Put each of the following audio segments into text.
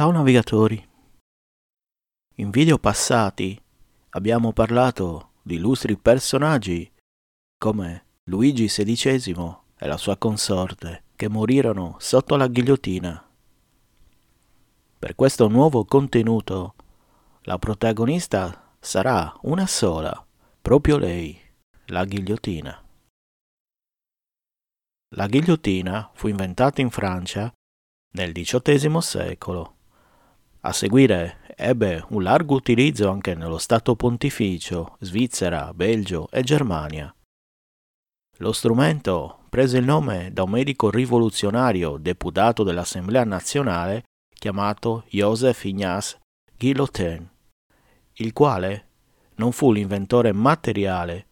Ciao navigatori. In video passati abbiamo parlato di illustri personaggi come Luigi XVI e la sua consorte che morirono sotto la ghigliottina. Per questo nuovo contenuto la protagonista sarà una sola, proprio lei, la ghigliottina. La ghigliottina fu inventata in Francia nel XVIII secolo. A seguire ebbe un largo utilizzo anche nello Stato Pontificio, Svizzera, Belgio e Germania. Lo strumento prese il nome da un medico rivoluzionario deputato dell'Assemblea nazionale chiamato Joseph Ignace Guillotin, il quale non fu l'inventore materiale,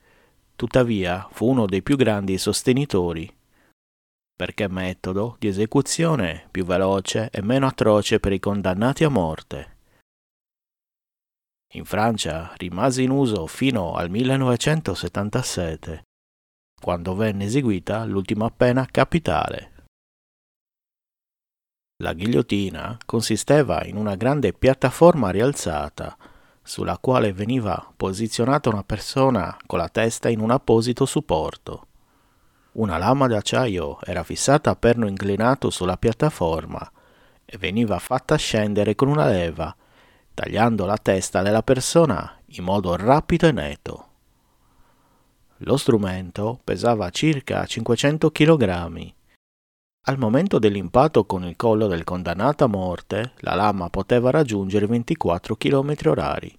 tuttavia fu uno dei più grandi sostenitori perché metodo di esecuzione più veloce e meno atroce per i condannati a morte. In Francia rimase in uso fino al 1977, quando venne eseguita l'ultima pena capitale. La ghigliottina consisteva in una grande piattaforma rialzata, sulla quale veniva posizionata una persona con la testa in un apposito supporto. Una lama d'acciaio era fissata a perno inclinato sulla piattaforma e veniva fatta scendere con una leva, tagliando la testa della persona in modo rapido e netto. Lo strumento pesava circa 500 kg. Al momento dell'impatto con il collo del condannato a morte, la lama poteva raggiungere 24 km orari.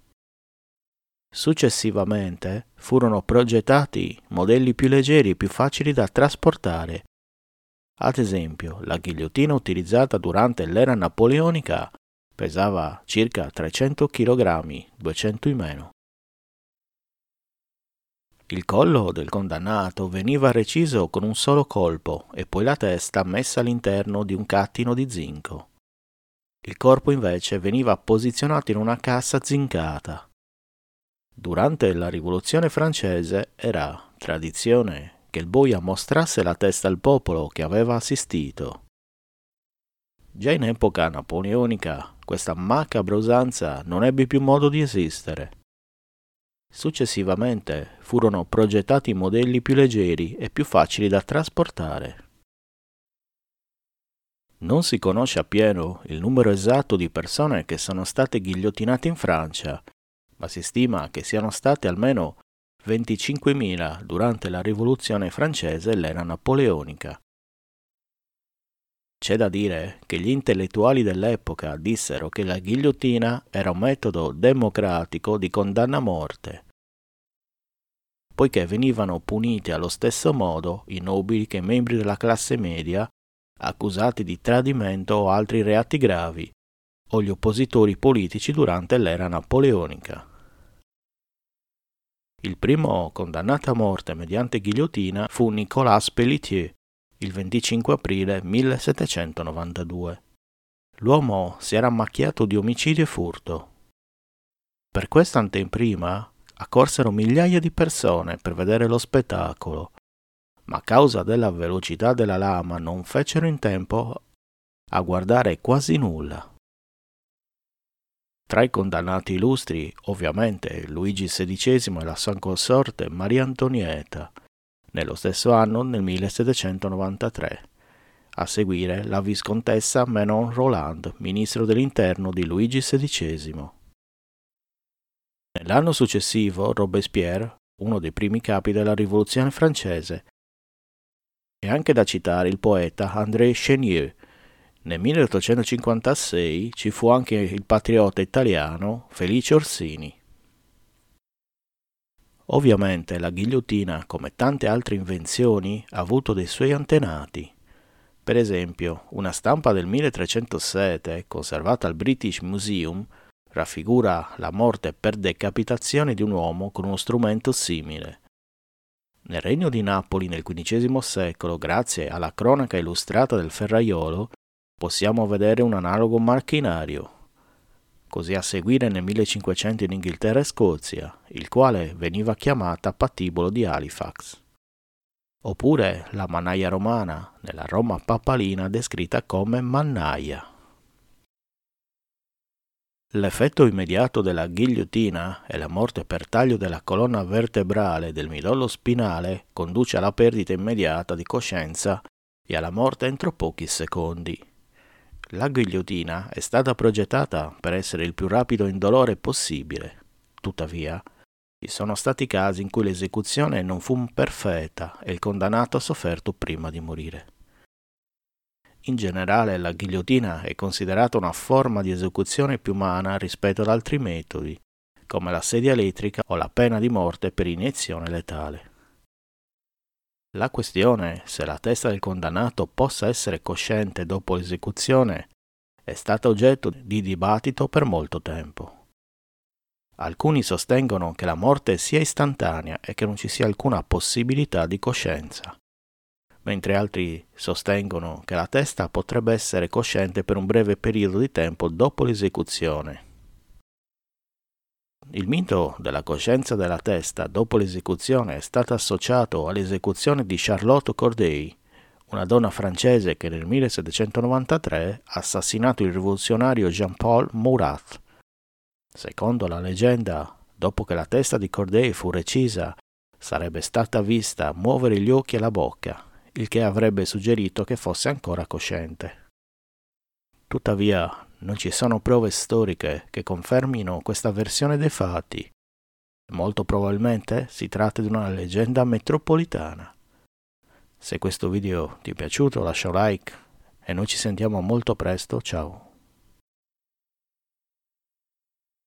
Successivamente furono progettati modelli più leggeri e più facili da trasportare. Ad esempio, la ghigliottina utilizzata durante l'era napoleonica pesava circa 300 kg, 200 in meno. Il collo del condannato veniva reciso con un solo colpo e poi la testa messa all'interno di un cattino di zinco. Il corpo invece veniva posizionato in una cassa zincata. Durante la rivoluzione francese era tradizione che il boia mostrasse la testa al popolo che aveva assistito. Già in epoca napoleonica questa macabra usanza non ebbe più modo di esistere. Successivamente furono progettati modelli più leggeri e più facili da trasportare. Non si conosce appieno il numero esatto di persone che sono state ghigliottinate in Francia ma si stima che siano state almeno 25.000 durante la rivoluzione francese e l'era napoleonica. C'è da dire che gli intellettuali dell'epoca dissero che la ghigliottina era un metodo democratico di condanna a morte, poiché venivano puniti allo stesso modo i nobili che i membri della classe media accusati di tradimento o altri reati gravi, o gli oppositori politici durante l'era napoleonica. Il primo condannato a morte mediante ghigliottina fu Nicolas Pelletier il 25 aprile 1792. L'uomo si era macchiato di omicidio e furto. Per questa anteprima accorsero migliaia di persone per vedere lo spettacolo, ma a causa della velocità della lama non fecero in tempo a guardare quasi nulla. Tra i condannati illustri, ovviamente, Luigi XVI e la sua consorte Maria Antonietta, nello stesso anno nel 1793. A seguire la viscontessa Manon Roland, ministro dell'interno di Luigi XVI. Nell'anno successivo Robespierre, uno dei primi capi della rivoluzione francese. È anche da citare il poeta André Chenier, nel 1856 ci fu anche il patriota italiano Felice Orsini. Ovviamente la ghigliottina, come tante altre invenzioni, ha avuto dei suoi antenati. Per esempio, una stampa del 1307, conservata al British Museum, raffigura la morte per decapitazione di un uomo con uno strumento simile. Nel regno di Napoli nel XV secolo, grazie alla cronaca illustrata del ferraiolo, possiamo vedere un analogo macchinario. Così a seguire nel 1500 in Inghilterra e Scozia, il quale veniva chiamata patibolo di Halifax. Oppure la mannaia romana, nella Roma papalina descritta come mannaia. L'effetto immediato della ghigliottina e la morte per taglio della colonna vertebrale del midollo spinale conduce alla perdita immediata di coscienza e alla morte entro pochi secondi. La ghigliottina è stata progettata per essere il più rapido e indolore possibile. Tuttavia, ci sono stati casi in cui l'esecuzione non fu perfetta e il condannato ha sofferto prima di morire. In generale la ghigliottina è considerata una forma di esecuzione più umana rispetto ad altri metodi, come la sedia elettrica o la pena di morte per iniezione letale. La questione se la testa del condannato possa essere cosciente dopo l'esecuzione è stata oggetto di dibattito per molto tempo. Alcuni sostengono che la morte sia istantanea e che non ci sia alcuna possibilità di coscienza mentre altri sostengono che la testa potrebbe essere cosciente per un breve periodo di tempo dopo l'esecuzione. Il mito della coscienza della testa dopo l'esecuzione è stato associato all'esecuzione di Charlotte Corday, una donna francese che nel 1793 ha assassinato il rivoluzionario Jean-Paul Murat. Secondo la leggenda, dopo che la testa di Corday fu recisa, sarebbe stata vista muovere gli occhi e la bocca, il che avrebbe suggerito che fosse ancora cosciente. Tuttavia, non ci sono prove storiche che confermino questa versione dei fatti. Molto probabilmente si tratta di una leggenda metropolitana. Se questo video ti è piaciuto lascia un like e noi ci sentiamo molto presto, ciao.